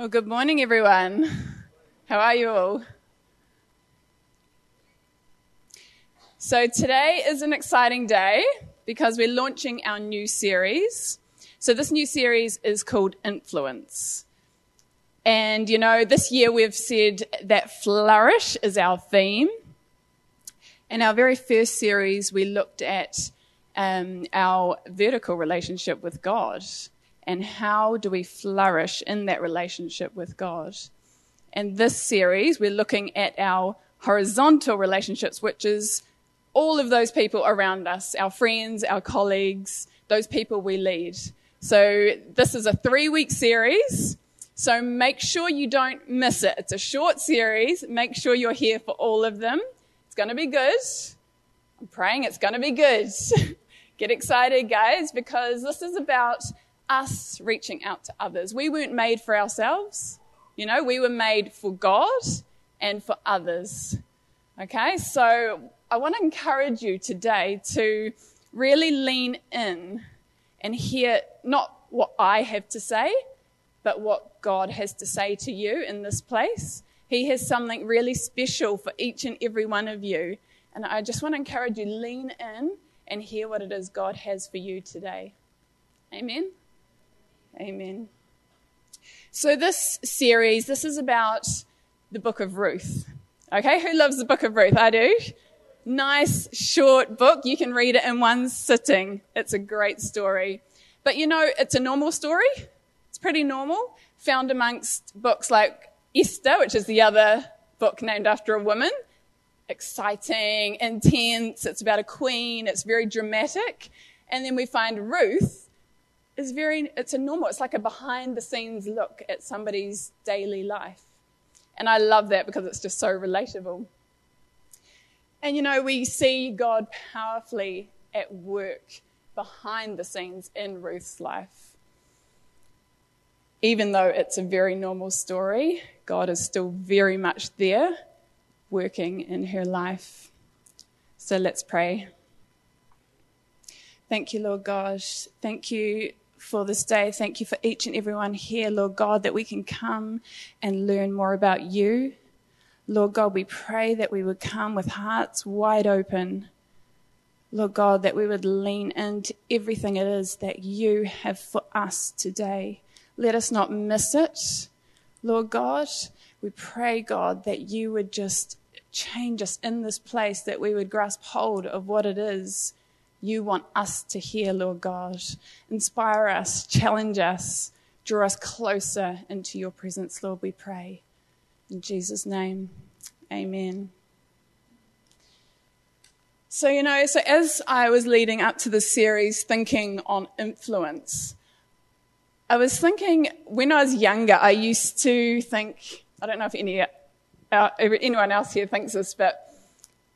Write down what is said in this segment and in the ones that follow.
Well, good morning, everyone. How are you all? So, today is an exciting day because we're launching our new series. So, this new series is called Influence. And, you know, this year we've said that flourish is our theme. In our very first series, we looked at um, our vertical relationship with God and how do we flourish in that relationship with God. And this series, we're looking at our horizontal relationships, which is all of those people around us, our friends, our colleagues, those people we lead. So this is a three week series. So make sure you don't miss it. It's a short series. Make sure you're here for all of them. It's going to be good. I'm praying it's going to be good. Get excited, guys, because this is about us reaching out to others. We weren't made for ourselves. You know, we were made for God and for others. Okay, so I want to encourage you today to really lean in and hear not what I have to say, but what God has to say to you in this place. He has something really special for each and every one of you. And I just want to encourage you lean in and hear what it is God has for you today. Amen. Amen. So, this series, this is about the book of Ruth. Okay, who loves the book of Ruth? I do. Nice, short book. You can read it in one sitting. It's a great story. But you know, it's a normal story. It's pretty normal. Found amongst books like Esther, which is the other book named after a woman. Exciting, intense. It's about a queen. It's very dramatic. And then we find Ruth, is very, it's a normal, it's like a behind the scenes look at somebody's daily life. And I love that because it's just so relatable. And you know, we see God powerfully at work behind the scenes in Ruth's life. Even though it's a very normal story, God is still very much there working in her life. So let's pray. Thank you, Lord God. Thank you for this day. Thank you for each and everyone here, Lord God, that we can come and learn more about you. Lord God, we pray that we would come with hearts wide open. Lord God, that we would lean into everything it is that you have for us today. Let us not miss it. Lord God, we pray, God, that you would just change us in this place, that we would grasp hold of what it is you want us to hear, Lord God. Inspire us, challenge us, draw us closer into your presence, Lord, we pray. In Jesus' name, amen. So, you know, so as I was leading up to this series, thinking on influence, I was thinking when I was younger, I used to think, I don't know if any, uh, anyone else here thinks this, but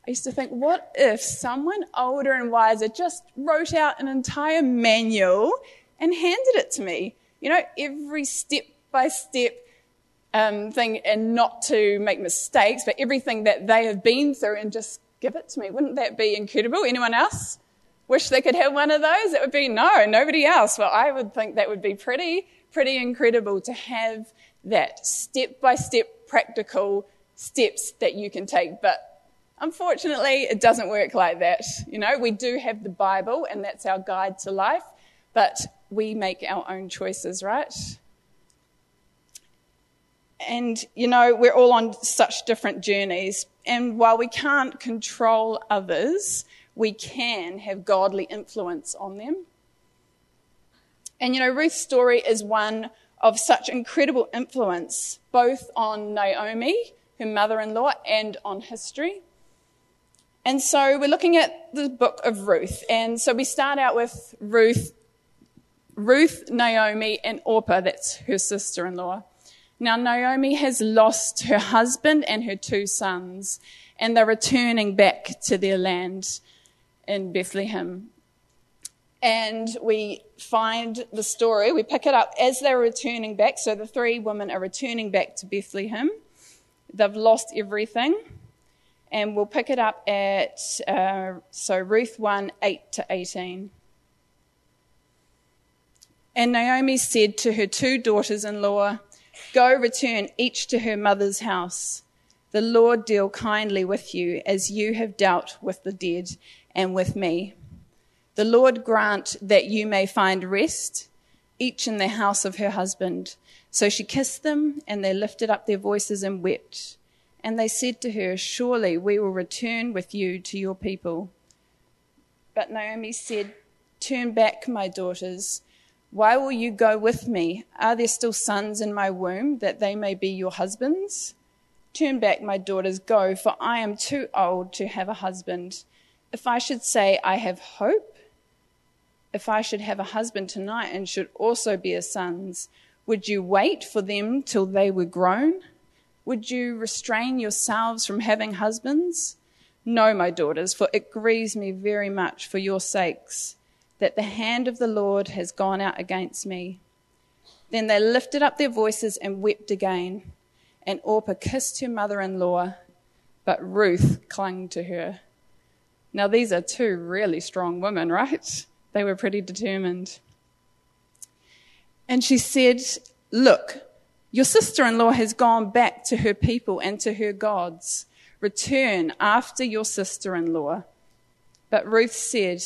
I used to think, what if someone older and wiser just wrote out an entire manual and handed it to me? You know, every step by step um, thing, and not to make mistakes, but everything that they have been through and just give it to me. Wouldn't that be incredible? Anyone else wish they could have one of those? It would be no, nobody else. Well, I would think that would be pretty, pretty incredible to have that step by step practical steps that you can take. But Unfortunately, it doesn't work like that. You know, we do have the Bible, and that's our guide to life, but we make our own choices, right? And, you know, we're all on such different journeys. And while we can't control others, we can have godly influence on them. And, you know, Ruth's story is one of such incredible influence, both on Naomi, her mother in law, and on history. And so we're looking at the book of Ruth. And so we start out with Ruth, Ruth, Naomi, and Orpah. That's her sister in law. Now, Naomi has lost her husband and her two sons, and they're returning back to their land in Bethlehem. And we find the story, we pick it up as they're returning back. So the three women are returning back to Bethlehem. They've lost everything and we'll pick it up at uh, so Ruth 1 8 to 18. And Naomi said to her two daughters in law, Go return each to her mother's house. The Lord deal kindly with you as you have dealt with the dead and with me. The Lord grant that you may find rest, each in the house of her husband. So she kissed them, and they lifted up their voices and wept. And they said to her, Surely we will return with you to your people. But Naomi said, Turn back, my daughters. Why will you go with me? Are there still sons in my womb that they may be your husbands? Turn back, my daughters, go, for I am too old to have a husband. If I should say I have hope, if I should have a husband tonight and should also bear sons, would you wait for them till they were grown? Would you restrain yourselves from having husbands? No, my daughters, for it grieves me very much for your sakes that the hand of the Lord has gone out against me. Then they lifted up their voices and wept again. And Orpah kissed her mother in law, but Ruth clung to her. Now, these are two really strong women, right? They were pretty determined. And she said, Look, your sister in law has gone back to her people and to her gods. Return after your sister in law. But Ruth said,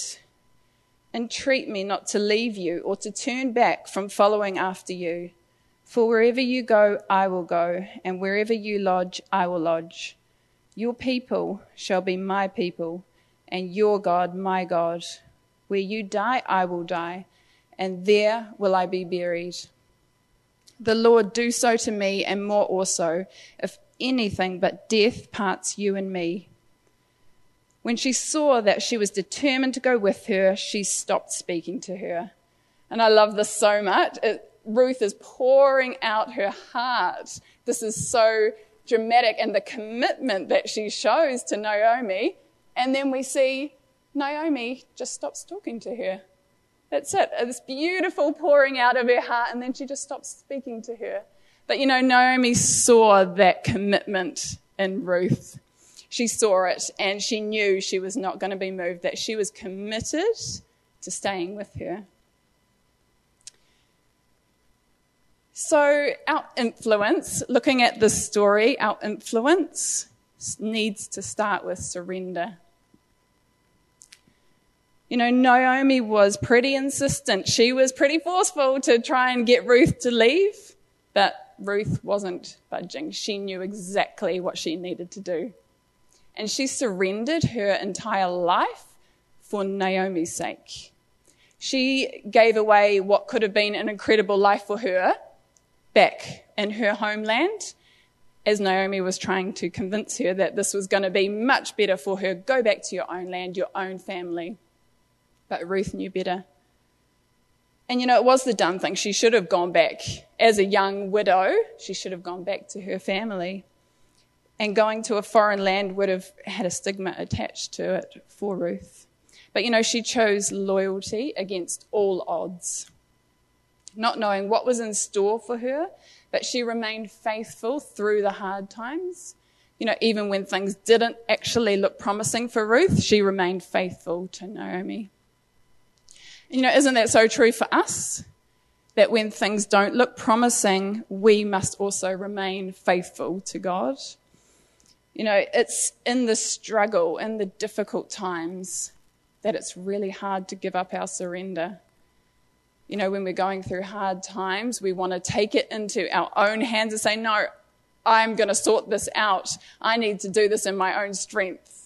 Entreat me not to leave you or to turn back from following after you. For wherever you go, I will go, and wherever you lodge, I will lodge. Your people shall be my people, and your God my God. Where you die, I will die, and there will I be buried. The Lord do so to me, and more also, if anything but death parts you and me. When she saw that she was determined to go with her, she stopped speaking to her. And I love this so much. It, Ruth is pouring out her heart. This is so dramatic, and the commitment that she shows to Naomi. And then we see Naomi just stops talking to her. That's it. This beautiful pouring out of her heart, and then she just stops speaking to her. But you know, Naomi saw that commitment in Ruth. She saw it and she knew she was not going to be moved, that she was committed to staying with her. So, our influence, looking at this story, our influence needs to start with surrender. You know, Naomi was pretty insistent. She was pretty forceful to try and get Ruth to leave, but Ruth wasn't budging. She knew exactly what she needed to do. And she surrendered her entire life for Naomi's sake. She gave away what could have been an incredible life for her back in her homeland as Naomi was trying to convince her that this was going to be much better for her. Go back to your own land, your own family. But Ruth knew better. And you know, it was the dumb thing. She should have gone back. As a young widow, she should have gone back to her family. And going to a foreign land would have had a stigma attached to it for Ruth. But you know, she chose loyalty against all odds, not knowing what was in store for her, but she remained faithful through the hard times. You know, even when things didn't actually look promising for Ruth, she remained faithful to Naomi. You know, isn't that so true for us? That when things don't look promising, we must also remain faithful to God. You know, it's in the struggle, in the difficult times, that it's really hard to give up our surrender. You know, when we're going through hard times, we want to take it into our own hands and say, No, I'm going to sort this out. I need to do this in my own strength.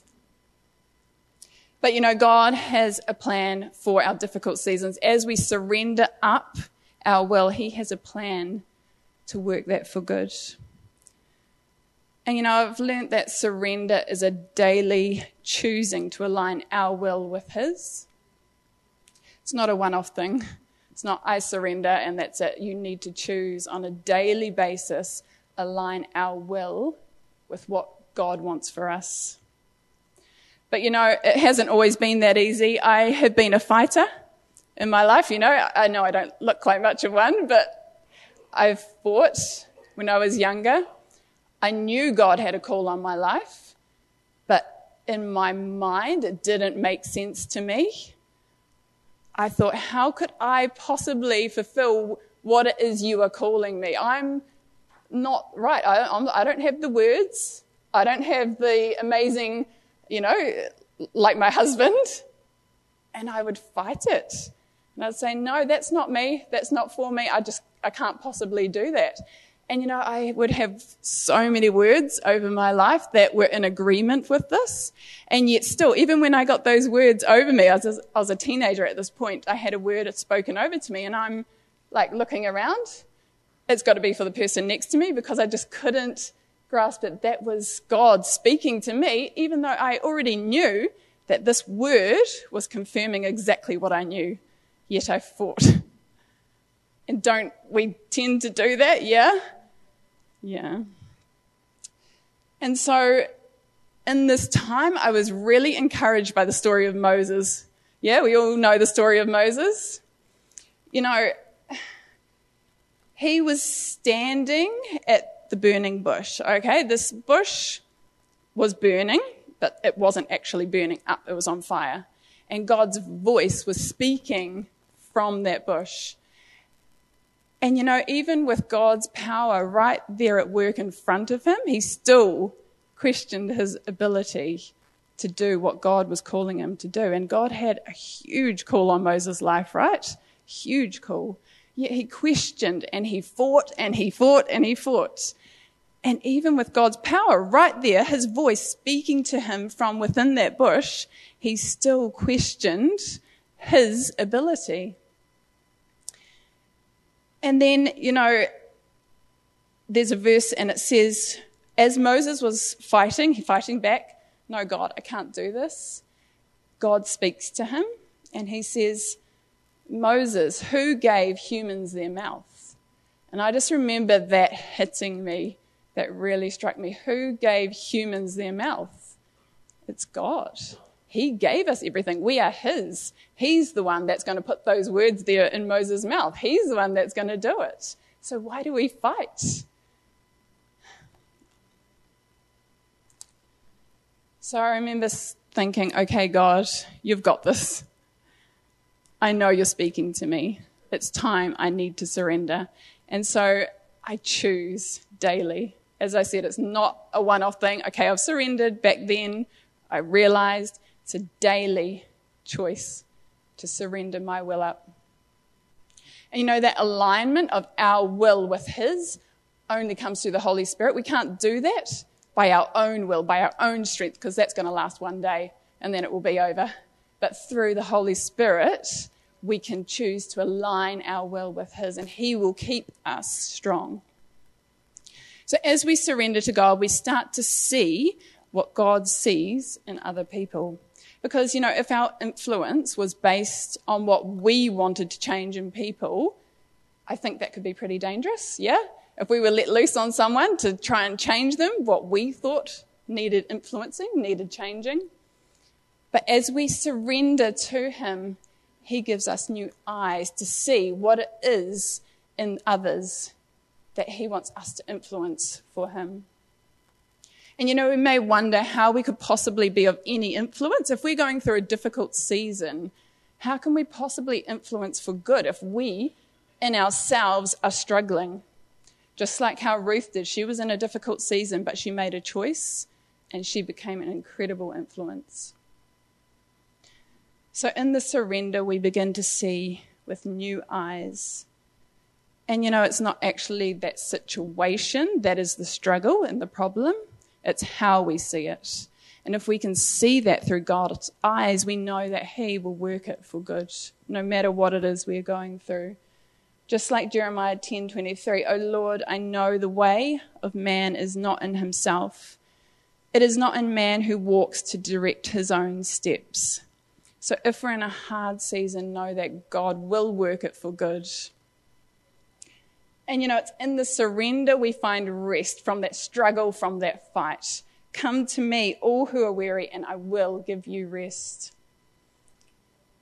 But you know, God has a plan for our difficult seasons. As we surrender up our will, He has a plan to work that for good. And you know, I've learned that surrender is a daily choosing to align our will with His. It's not a one off thing. It's not, I surrender and that's it. You need to choose on a daily basis, align our will with what God wants for us. But you know, it hasn't always been that easy. I have been a fighter in my life. You know, I know I don't look quite much of one, but I've fought when I was younger. I knew God had a call on my life, but in my mind, it didn't make sense to me. I thought, how could I possibly fulfill what it is you are calling me? I'm not right. I, I don't have the words. I don't have the amazing, you know, like my husband. And I would fight it. And I'd say, no, that's not me. That's not for me. I just, I can't possibly do that. And you know, I would have so many words over my life that were in agreement with this. And yet still, even when I got those words over me, I was, was a teenager at this point, I had a word spoken over to me and I'm like looking around. It's got to be for the person next to me because I just couldn't grasp that that was God speaking to me, even though I already knew that this word was confirming exactly what I knew. Yet I fought. And don't we tend to do that? Yeah? Yeah. And so in this time, I was really encouraged by the story of Moses. Yeah, we all know the story of Moses. You know, he was standing at the burning bush. Okay, this bush was burning, but it wasn't actually burning up, it was on fire. And God's voice was speaking from that bush. And you know, even with God's power right there at work in front of him, he still questioned his ability to do what God was calling him to do. And God had a huge call on Moses' life, right? Huge call. Yet he questioned and he fought and he fought and he fought. And even with God's power right there, his voice speaking to him from within that bush, he still questioned his ability. And then, you know, there's a verse and it says, as Moses was fighting, he fighting back, no, God, I can't do this. God speaks to him and he says, Moses, who gave humans their mouth? And I just remember that hitting me. That really struck me. Who gave humans their mouth? It's God. He gave us everything. We are His. He's the one that's going to put those words there in Moses' mouth. He's the one that's going to do it. So why do we fight? So I remember thinking, okay, God, you've got this. I know you're speaking to me. It's time I need to surrender. And so I choose daily. As I said, it's not a one off thing. Okay, I've surrendered back then. I realized it's a daily choice to surrender my will up. And you know, that alignment of our will with His only comes through the Holy Spirit. We can't do that by our own will, by our own strength, because that's going to last one day and then it will be over. But through the Holy Spirit, we can choose to align our will with His, and He will keep us strong. So as we surrender to God, we start to see what God sees in other people. Because, you know, if our influence was based on what we wanted to change in people, I think that could be pretty dangerous, yeah? If we were let loose on someone to try and change them, what we thought needed influencing, needed changing. But as we surrender to Him, He gives us new eyes to see what it is in others that He wants us to influence for Him. And you know, we may wonder how we could possibly be of any influence. If we're going through a difficult season, how can we possibly influence for good if we in ourselves are struggling? Just like how Ruth did. She was in a difficult season, but she made a choice and she became an incredible influence. So in the surrender, we begin to see with new eyes. And you know, it's not actually that situation that is the struggle and the problem. It's how we see it. And if we can see that through God's eyes, we know that He will work it for good, no matter what it is we're going through. Just like Jeremiah 10:23, "O Lord, I know the way of man is not in himself. It is not in man who walks to direct his own steps." So if we're in a hard season, know that God will work it for good. And you know, it's in the surrender we find rest from that struggle, from that fight. Come to me, all who are weary, and I will give you rest.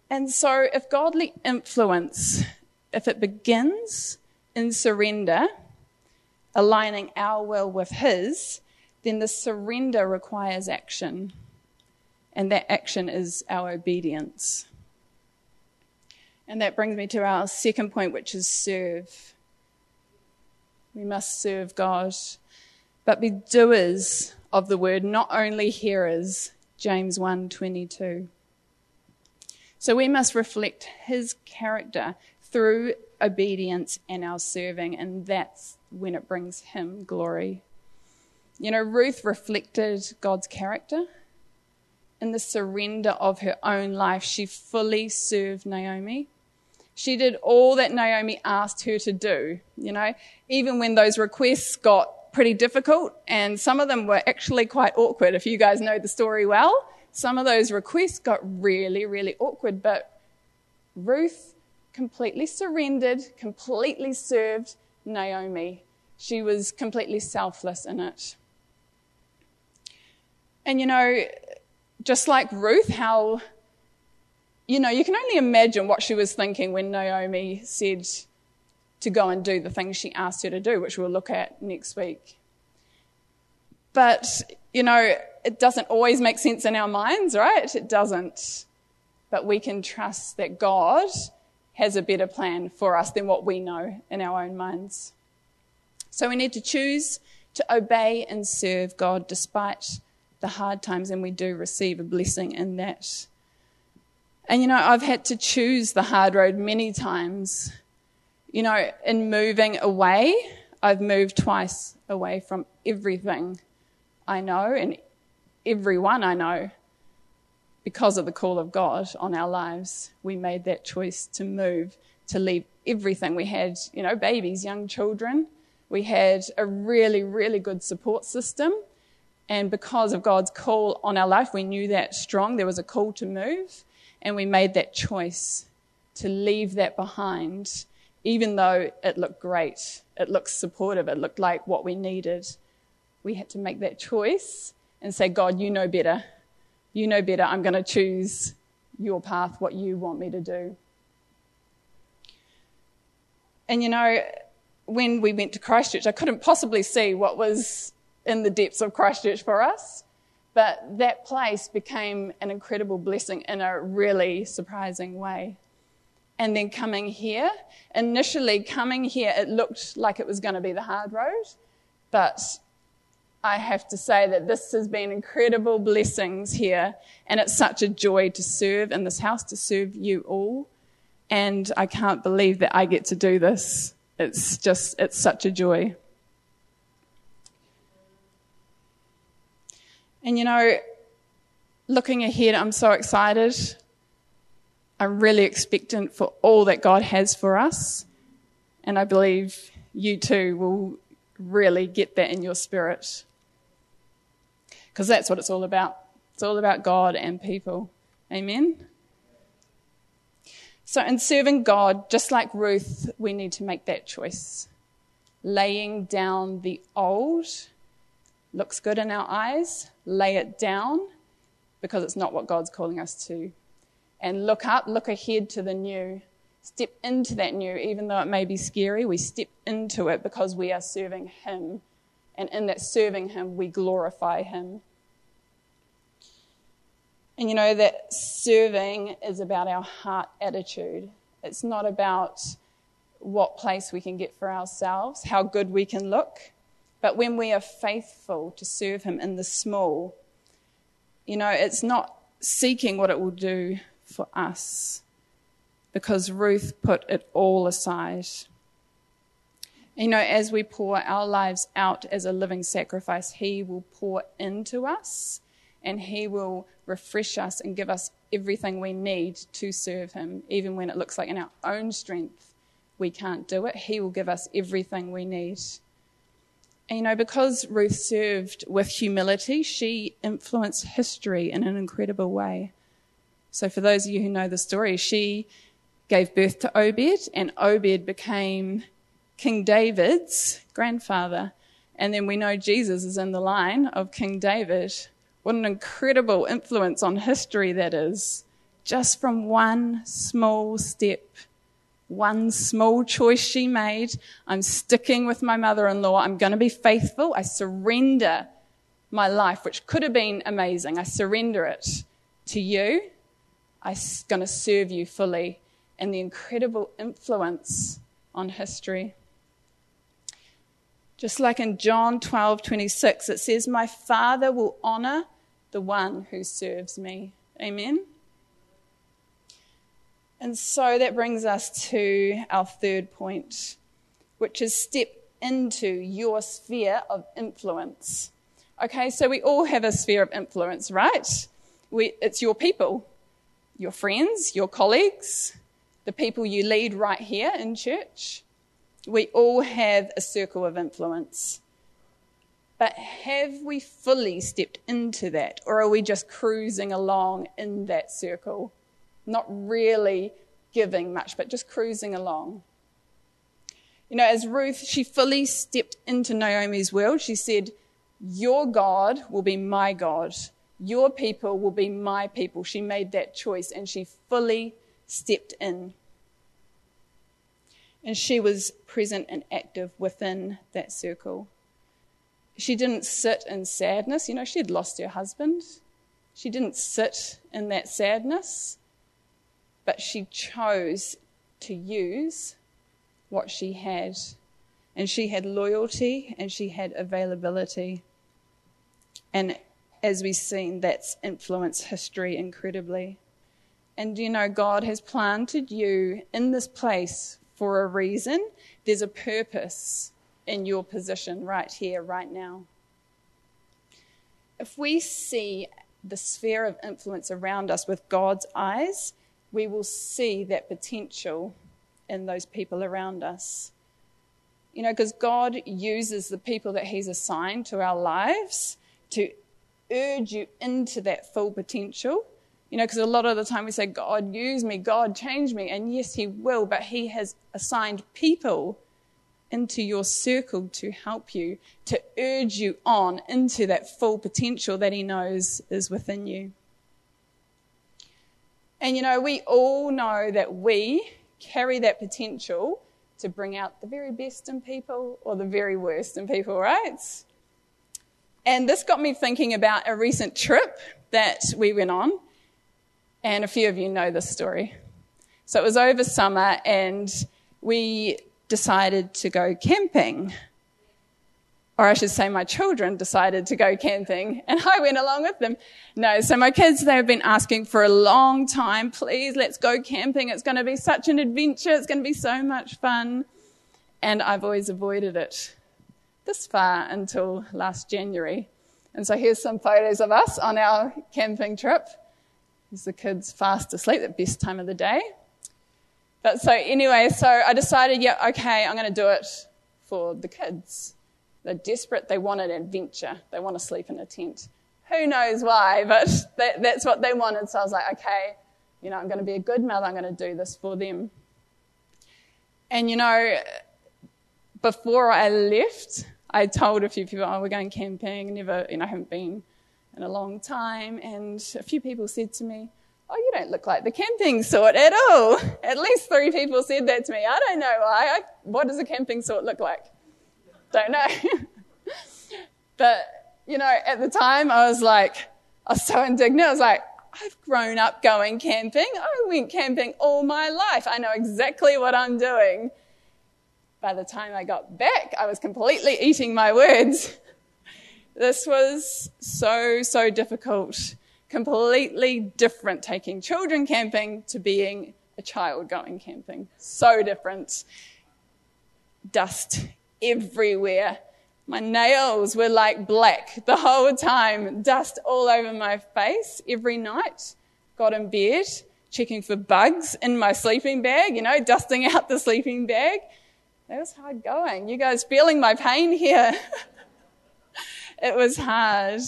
And so, if godly influence, if it begins in surrender, aligning our will with His, then the surrender requires action. And that action is our obedience. And that brings me to our second point, which is serve. We must serve God, but be doers of the word, not only hearers. James 1:22. So we must reflect his character through obedience and our serving, and that's when it brings him glory. You know, Ruth reflected God's character. In the surrender of her own life, she fully served Naomi. She did all that Naomi asked her to do, you know, even when those requests got pretty difficult, and some of them were actually quite awkward. If you guys know the story well, some of those requests got really, really awkward, but Ruth completely surrendered, completely served Naomi. She was completely selfless in it. And you know, just like Ruth, how, you know, you can only imagine what she was thinking when Naomi said to go and do the things she asked her to do, which we'll look at next week. But, you know, it doesn't always make sense in our minds, right? It doesn't. But we can trust that God has a better plan for us than what we know in our own minds. So we need to choose to obey and serve God despite the hard times, and we do receive a blessing in that. And you know, I've had to choose the hard road many times. You know, in moving away, I've moved twice away from everything I know and everyone I know because of the call of God on our lives, we made that choice to move, to leave everything. We had, you know, babies, young children. We had a really, really good support system. And because of God's call on our life, we knew that strong. There was a call to move. And we made that choice to leave that behind, even though it looked great. It looked supportive. It looked like what we needed. We had to make that choice and say, God, you know better. You know better. I'm going to choose your path, what you want me to do. And you know, when we went to Christchurch, I couldn't possibly see what was in the depths of Christchurch for us. But that place became an incredible blessing in a really surprising way. And then coming here, initially coming here, it looked like it was going to be the hard road. But I have to say that this has been incredible blessings here, and it's such a joy to serve in this house, to serve you all. And I can't believe that I get to do this. It's just, it's such a joy. And you know, looking ahead, I'm so excited. I'm really expectant for all that God has for us. And I believe you too will really get that in your spirit because that's what it's all about. It's all about God and people. Amen? So, in serving God, just like Ruth, we need to make that choice. Laying down the old looks good in our eyes, lay it down because it's not what God's calling us to. And look up, look ahead to the new. Step into that new, even though it may be scary, we step into it because we are serving Him and in that serving Him, we glorify Him. And you know that serving is about our heart attitude. It's not about what place we can get for ourselves, how good we can look, but when we are faithful to serve Him in the small, you know, it's not seeking what it will do for us because Ruth put it all aside you know, as we pour our lives out as a living sacrifice, He will pour into us and He will refresh us and give us everything we need to serve Him, even when it looks like in our own strength we can't do it. He will give us everything we need. You know, because Ruth served with humility, she influenced history in an incredible way. So, for those of you who know the story, she gave birth to Obed, and Obed became King David's grandfather. And then we know Jesus is in the line of King David. What an incredible influence on history that is. Just from one small step, one small choice she made. I'm sticking with my mother in law. I'm going to be faithful. I surrender my life, which could have been amazing. I surrender it to you. I'm going to serve you fully. And the incredible influence on history. Just like in John 12 26, it says, My Father will honor the one who serves me. Amen. And so that brings us to our third point, which is step into your sphere of influence. Okay, so we all have a sphere of influence, right? We, it's your people, your friends, your colleagues, the people you lead right here in church. We all have a circle of influence. But have we fully stepped into that? Or are we just cruising along in that circle? Not really giving much, but just cruising along. You know, as Ruth, she fully stepped into Naomi's world. She said, Your God will be my God. Your people will be my people. She made that choice and she fully stepped in. And she was present and active within that circle. She didn't sit in sadness. You know, she had lost her husband. She didn't sit in that sadness, but she chose to use what she had. And she had loyalty and she had availability. And as we've seen, that's influenced history incredibly. And you know, God has planted you in this place for a reason. There's a purpose in your position right here, right now. If we see the sphere of influence around us with God's eyes, we will see that potential in those people around us. You know, because God uses the people that He's assigned to our lives to urge you into that full potential you know, because a lot of the time we say, God, use me, God, change me. And yes, He will, but He has assigned people into your circle to help you, to urge you on into that full potential that He knows is within you. And you know, we all know that we carry that potential to bring out the very best in people or the very worst in people, right? And this got me thinking about a recent trip that we went on. And a few of you know this story. So it was over summer and we decided to go camping. Or I should say my children decided to go camping and I went along with them. No, so my kids, they have been asking for a long time, please let's go camping. It's going to be such an adventure. It's going to be so much fun. And I've always avoided it this far until last January. And so here's some photos of us on our camping trip. Is the kids fast asleep, the best time of the day. But so anyway, so I decided, yeah, okay, I'm going to do it for the kids. They're desperate. They want an adventure. They want to sleep in a tent. Who knows why, but that, that's what they wanted. So I was like, okay, you know, I'm going to be a good mother. I'm going to do this for them. And you know, before I left, I told a few people, oh, we're going camping. Never, you know, I haven't been in a long time. And a few people said to me, Oh, you don't look like the camping sort at all. At least three people said that to me. I don't know why. I, what does a camping sort look like? Don't know. but, you know, at the time I was like, I was so indignant. I was like, I've grown up going camping. I went camping all my life. I know exactly what I'm doing. By the time I got back, I was completely eating my words. This was so, so difficult. Completely different taking children camping to being a child going camping. So different. Dust everywhere. My nails were like black the whole time. Dust all over my face every night. Got in bed, checking for bugs in my sleeping bag, you know, dusting out the sleeping bag. That was hard going. You guys feeling my pain here? It was hard.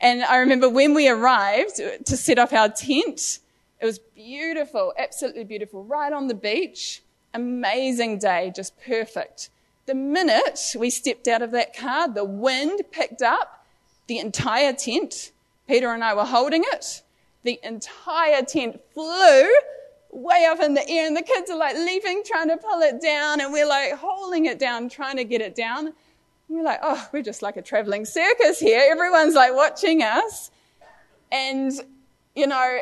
And I remember when we arrived to set up our tent, it was beautiful, absolutely beautiful, right on the beach. Amazing day, just perfect. The minute we stepped out of that car, the wind picked up the entire tent. Peter and I were holding it. The entire tent flew way up in the air and the kids are like leaping, trying to pull it down and we're like holding it down, trying to get it down. We're like, oh, we're just like a traveling circus here. Everyone's like watching us. And, you know,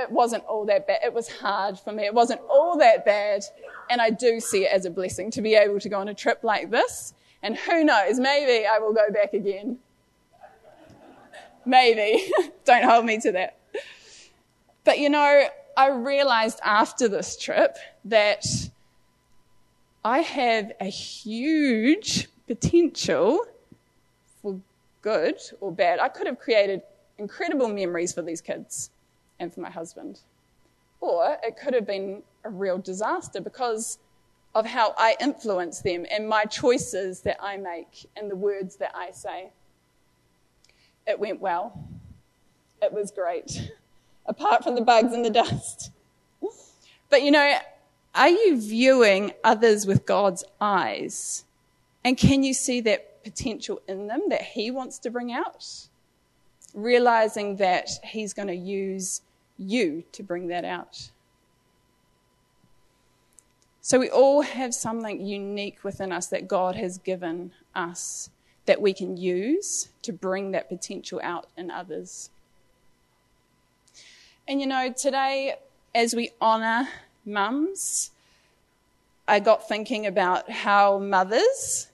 it wasn't all that bad. It was hard for me. It wasn't all that bad. And I do see it as a blessing to be able to go on a trip like this And who knows, maybe I will go back again. Maybe. Don't hold me to that. But you know, I realized after this trip that I have a huge potential for good or bad. I could have created incredible memories for these kids and for my husband. Or it could have been a real disaster because of how I influence them and my choices that I make and the words that I say. It went well. It was great, apart from the bugs and the dust. But you know, are you viewing others with God's eyes? And can you see that potential in them that He wants to bring out? Realizing that He's going to use you to bring that out. So we all have something unique within us that God has given us that we can use to bring that potential out in others. And you know, today, as we honour mums, I got thinking about how mothers,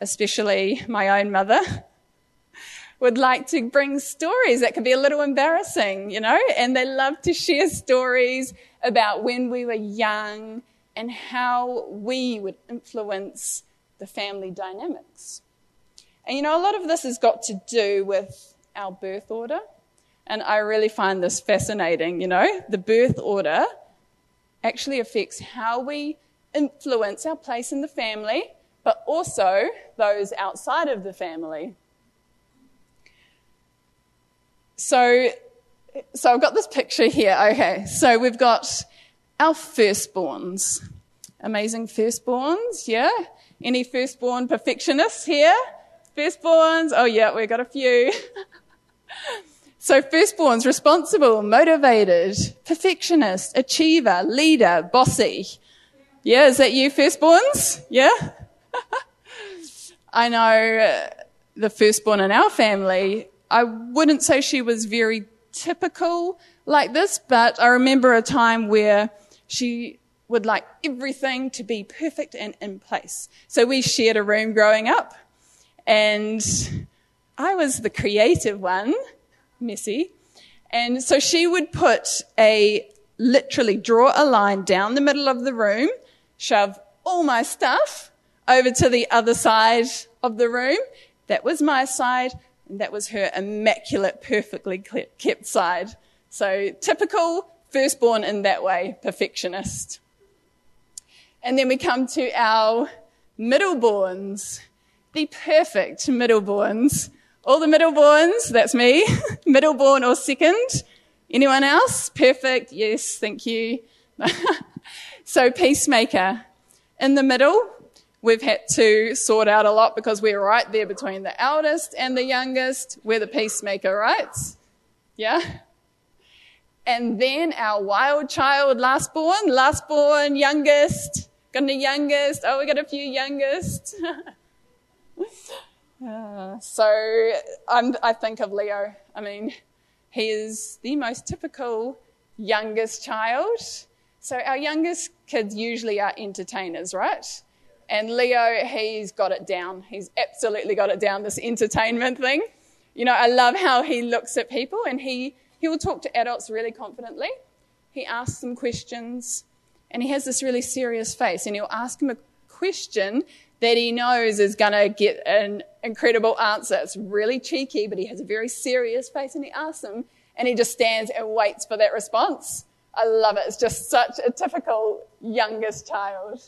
especially my own mother, would like to bring stories that could be a little embarrassing, you know, and they love to share stories about when we were young and how we would influence the family dynamics. And you know, a lot of this has got to do with our birth order. And I really find this fascinating, you know, the birth order actually affects how we influence our place in the family, but also those outside of the family. So, so I've got this picture here. Okay, so we've got our firstborns. Amazing firstborns, yeah? Any firstborn perfectionists here? Firstborns? Oh, yeah, we've got a few. so, firstborns, responsible, motivated, perfectionist, achiever, leader, bossy. Yeah, is that you, firstborns? Yeah? I know uh, the firstborn in our family, I wouldn't say she was very typical like this, but I remember a time where she would like everything to be perfect and in place. So we shared a room growing up, and I was the creative one, messy. And so she would put a literally draw a line down the middle of the room, shove all my stuff over to the other side of the room. That was my side, and that was her immaculate, perfectly kept side. So typical firstborn in that way, perfectionist. And then we come to our middleborns, the perfect middleborns. All the middleborns, that's me, middleborn or second. Anyone else? Perfect. Yes, thank you. so peacemaker. In the middle, we've had to sort out a lot because we're right there between the eldest and the youngest. We're the peacemaker, right? Yeah? And then our wild child, last born, last born, youngest, got the youngest? Oh, we got a few youngest. uh, so I'm, I think of Leo. I mean, he is the most typical youngest child. So our youngest kids usually are entertainers, right? And Leo, he's got it down. He's absolutely got it down, this entertainment thing. You know, I love how he looks at people and he he will talk to adults really confidently. He asks them questions, and he has this really serious face, and he'll ask them a question that he knows is going to get an incredible answer. It's really cheeky, but he has a very serious face, and he asks them, and he just stands and waits for that response. I love it. It's just such a typical youngest child.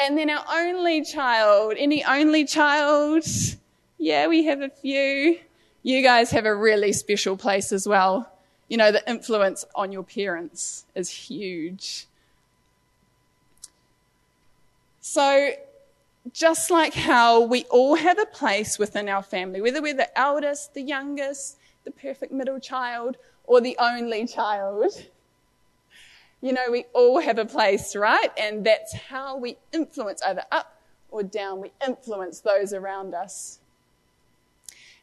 And then our only child, any only child? Yeah, we have a few you guys have a really special place as well. You know, the influence on your parents is huge. So, just like how we all have a place within our family, whether we're the eldest, the youngest, the perfect middle child, or the only child, you know, we all have a place, right? And that's how we influence either up or down. We influence those around us.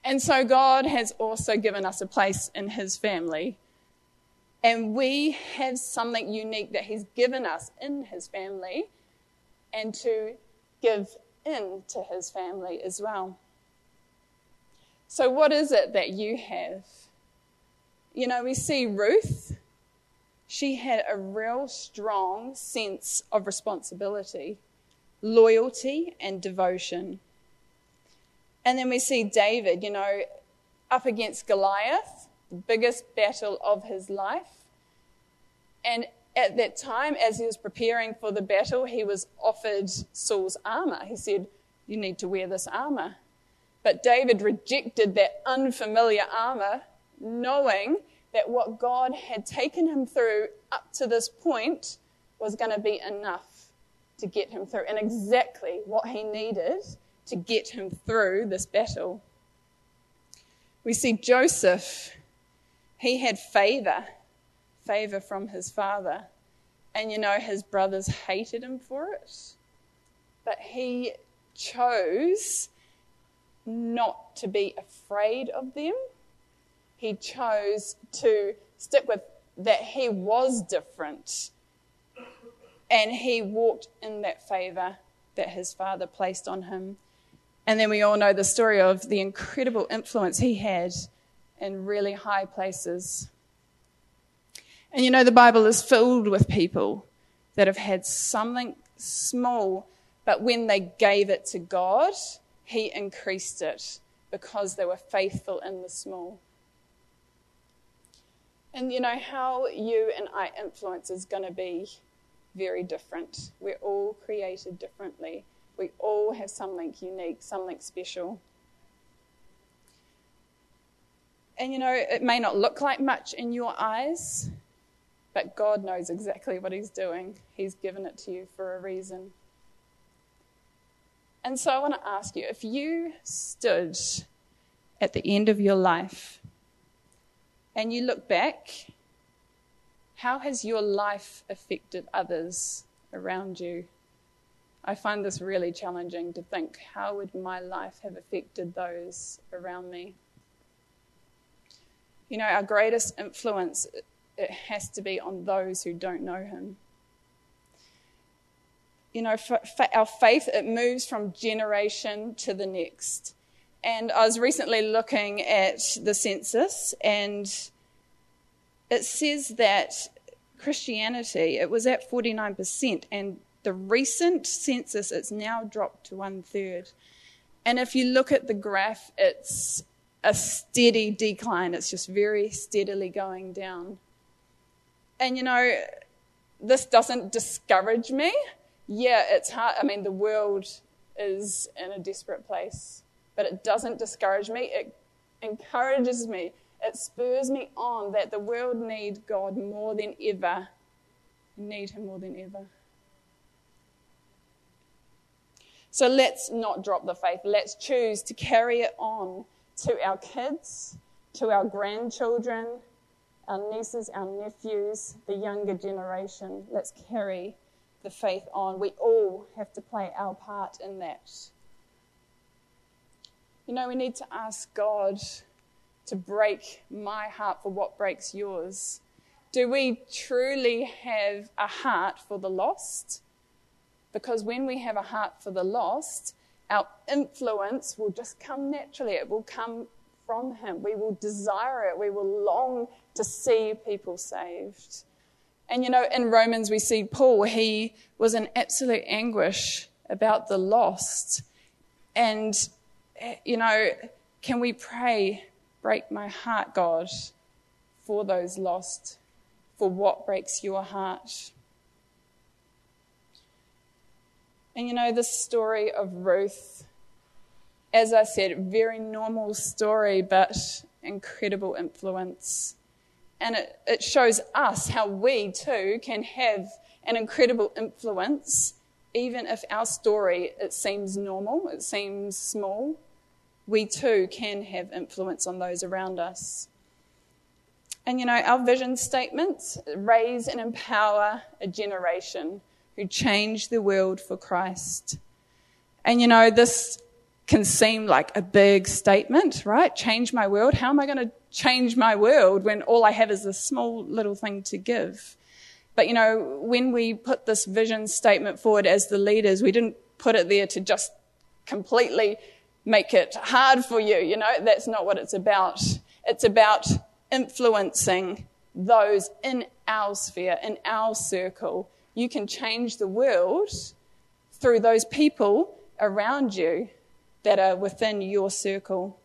And so God has also given us a place in His family. And we have something unique that He's given us in His family and to give in to his family as well. So, what is it that you have? You know, we see Ruth, she had a real strong sense of responsibility, loyalty, and devotion. And then we see David, you know, up against Goliath, the biggest battle of his life. And at that time, as he was preparing for the battle, he was offered Saul's armor. He said, You need to wear this armor. But David rejected that unfamiliar armor, knowing that what God had taken him through up to this point was going to be enough to get him through, and exactly what he needed to get him through this battle. We see Joseph, he had favor favor from his father. And you know, his brothers hated him for it. But he chose not to be afraid of them. He chose to stick with that he was different. And he walked in that favor that his father placed on him. And then we all know the story of the incredible influence he had in really high places. And you know, the Bible is filled with people that have had something small, but when they gave it to God, He increased it because they were faithful in the small. And you know, how you and I influence is going to be very different. We're all created differently. We all have something unique, something special. And you know, it may not look like much in your eyes, but God knows exactly what He's doing. He's given it to you for a reason. And so I want to ask you if you stood at the end of your life and you look back, how has your life affected others around you? I find this really challenging to think how would my life have affected those around me? You know, our greatest influence it has to be on those who don't know him. You know, for, for our faith, it moves from generation to the next. And I was recently looking at the census, and it says that Christianity, it was at 49%, and the recent census, it's now dropped to one third. And if you look at the graph, it's a steady decline. It's just very steadily going down. And you know, this doesn't discourage me. Yeah, it's hard. I mean, the world is in a desperate place, but it doesn't discourage me. It encourages me. It spurs me on that the world needs God more than ever. Need Him more than ever. So let's not drop the faith. Let's choose to carry it on to our kids, to our grandchildren, our nieces, our nephews, the younger generation. Let's carry the faith on. We all have to play our part in that. You know, we need to ask God to break my heart for what breaks yours. Do we truly have a heart for the lost? Because when we have a heart for the lost, our influence will just come naturally. It will come from Him. We will desire it. We will long to see people saved. And you know, in Romans, we see Paul, he was in absolute anguish about the lost. And, you know, can we pray, break my heart, God, for those lost, for what breaks your heart? And you know, the story of Ruth as I said, very normal story, but incredible influence. And it, it shows us how we too can have an incredible influence, even if our story, it seems normal, it seems small. We too can have influence on those around us. And you know, our vision statements raise and empower a generation who change the world for Christ. And you know, this can seem like a big statement, right? Change my world. How am I going to change my world when all I have is a small little thing to give? But you know, when we put this vision statement forward as the leaders, we didn't put it there to just completely make it hard for you. You know, that's not what it's about. It's about influencing those in our sphere, in our circle. You can change the world through those people around you that are within your circle.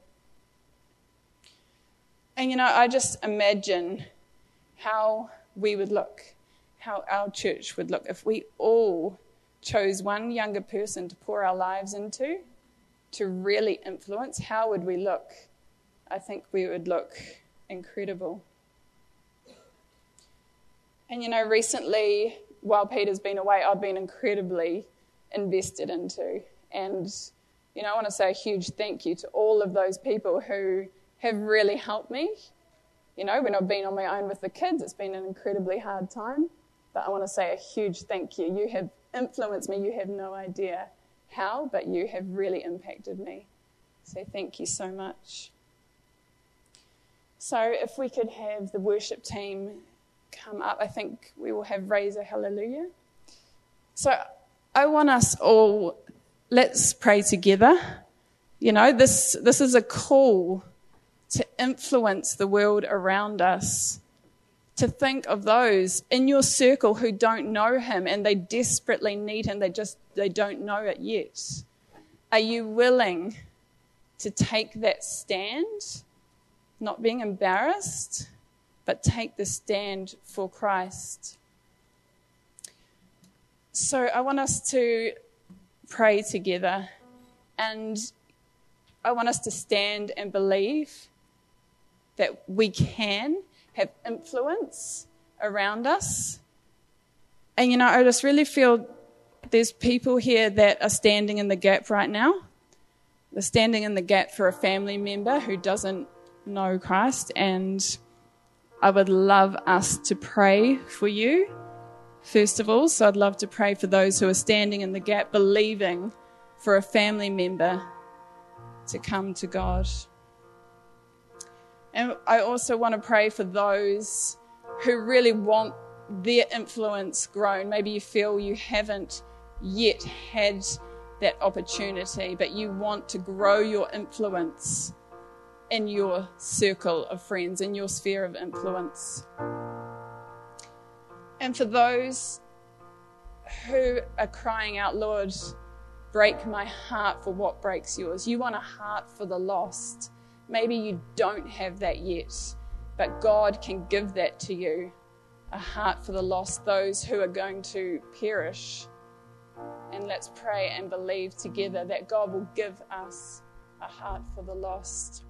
And you know, I just imagine how we would look, how our church would look if we all chose one younger person to pour our lives into, to really influence. How would we look? I think we would look incredible. And you know, recently, while Peter's been away, I've been incredibly invested into. And, you know, I want to say a huge thank you to all of those people who have really helped me. You know, when I've been on my own with the kids, it's been an incredibly hard time. But I want to say a huge thank you. You have influenced me. You have no idea how, but you have really impacted me. So thank you so much. So if we could have the worship team come up, I think we will have Raise a Hallelujah. So I want us all, let's pray together. You know, this, this is a call to influence the world around us, to think of those in your circle who don't know him and they desperately need him, they just they don't know it yet. Are you willing to take that stand, not being embarrassed, but take the stand for Christ? So I want us to pray together and I want us to stand and believe that we can have influence around us. And you know, I just really feel there's people here that are standing in the gap right now. They're standing in the gap for a family member who doesn't know Christ. And I would love us to pray for you, first of all. So I'd love to pray for those who are standing in the gap, believing for a family member to come to God. And I also want to pray for those who really want their influence grown. Maybe you feel you haven't yet had that opportunity, but you want to grow your influence in your circle of friends, in your sphere of influence. And for those who are crying out, Lord, break my heart for what breaks yours, you want a heart for the lost Maybe you don't have that yet, but God can give that to you a heart for the lost, those who are going to perish. And let's pray and believe together that God will give us a heart for the lost.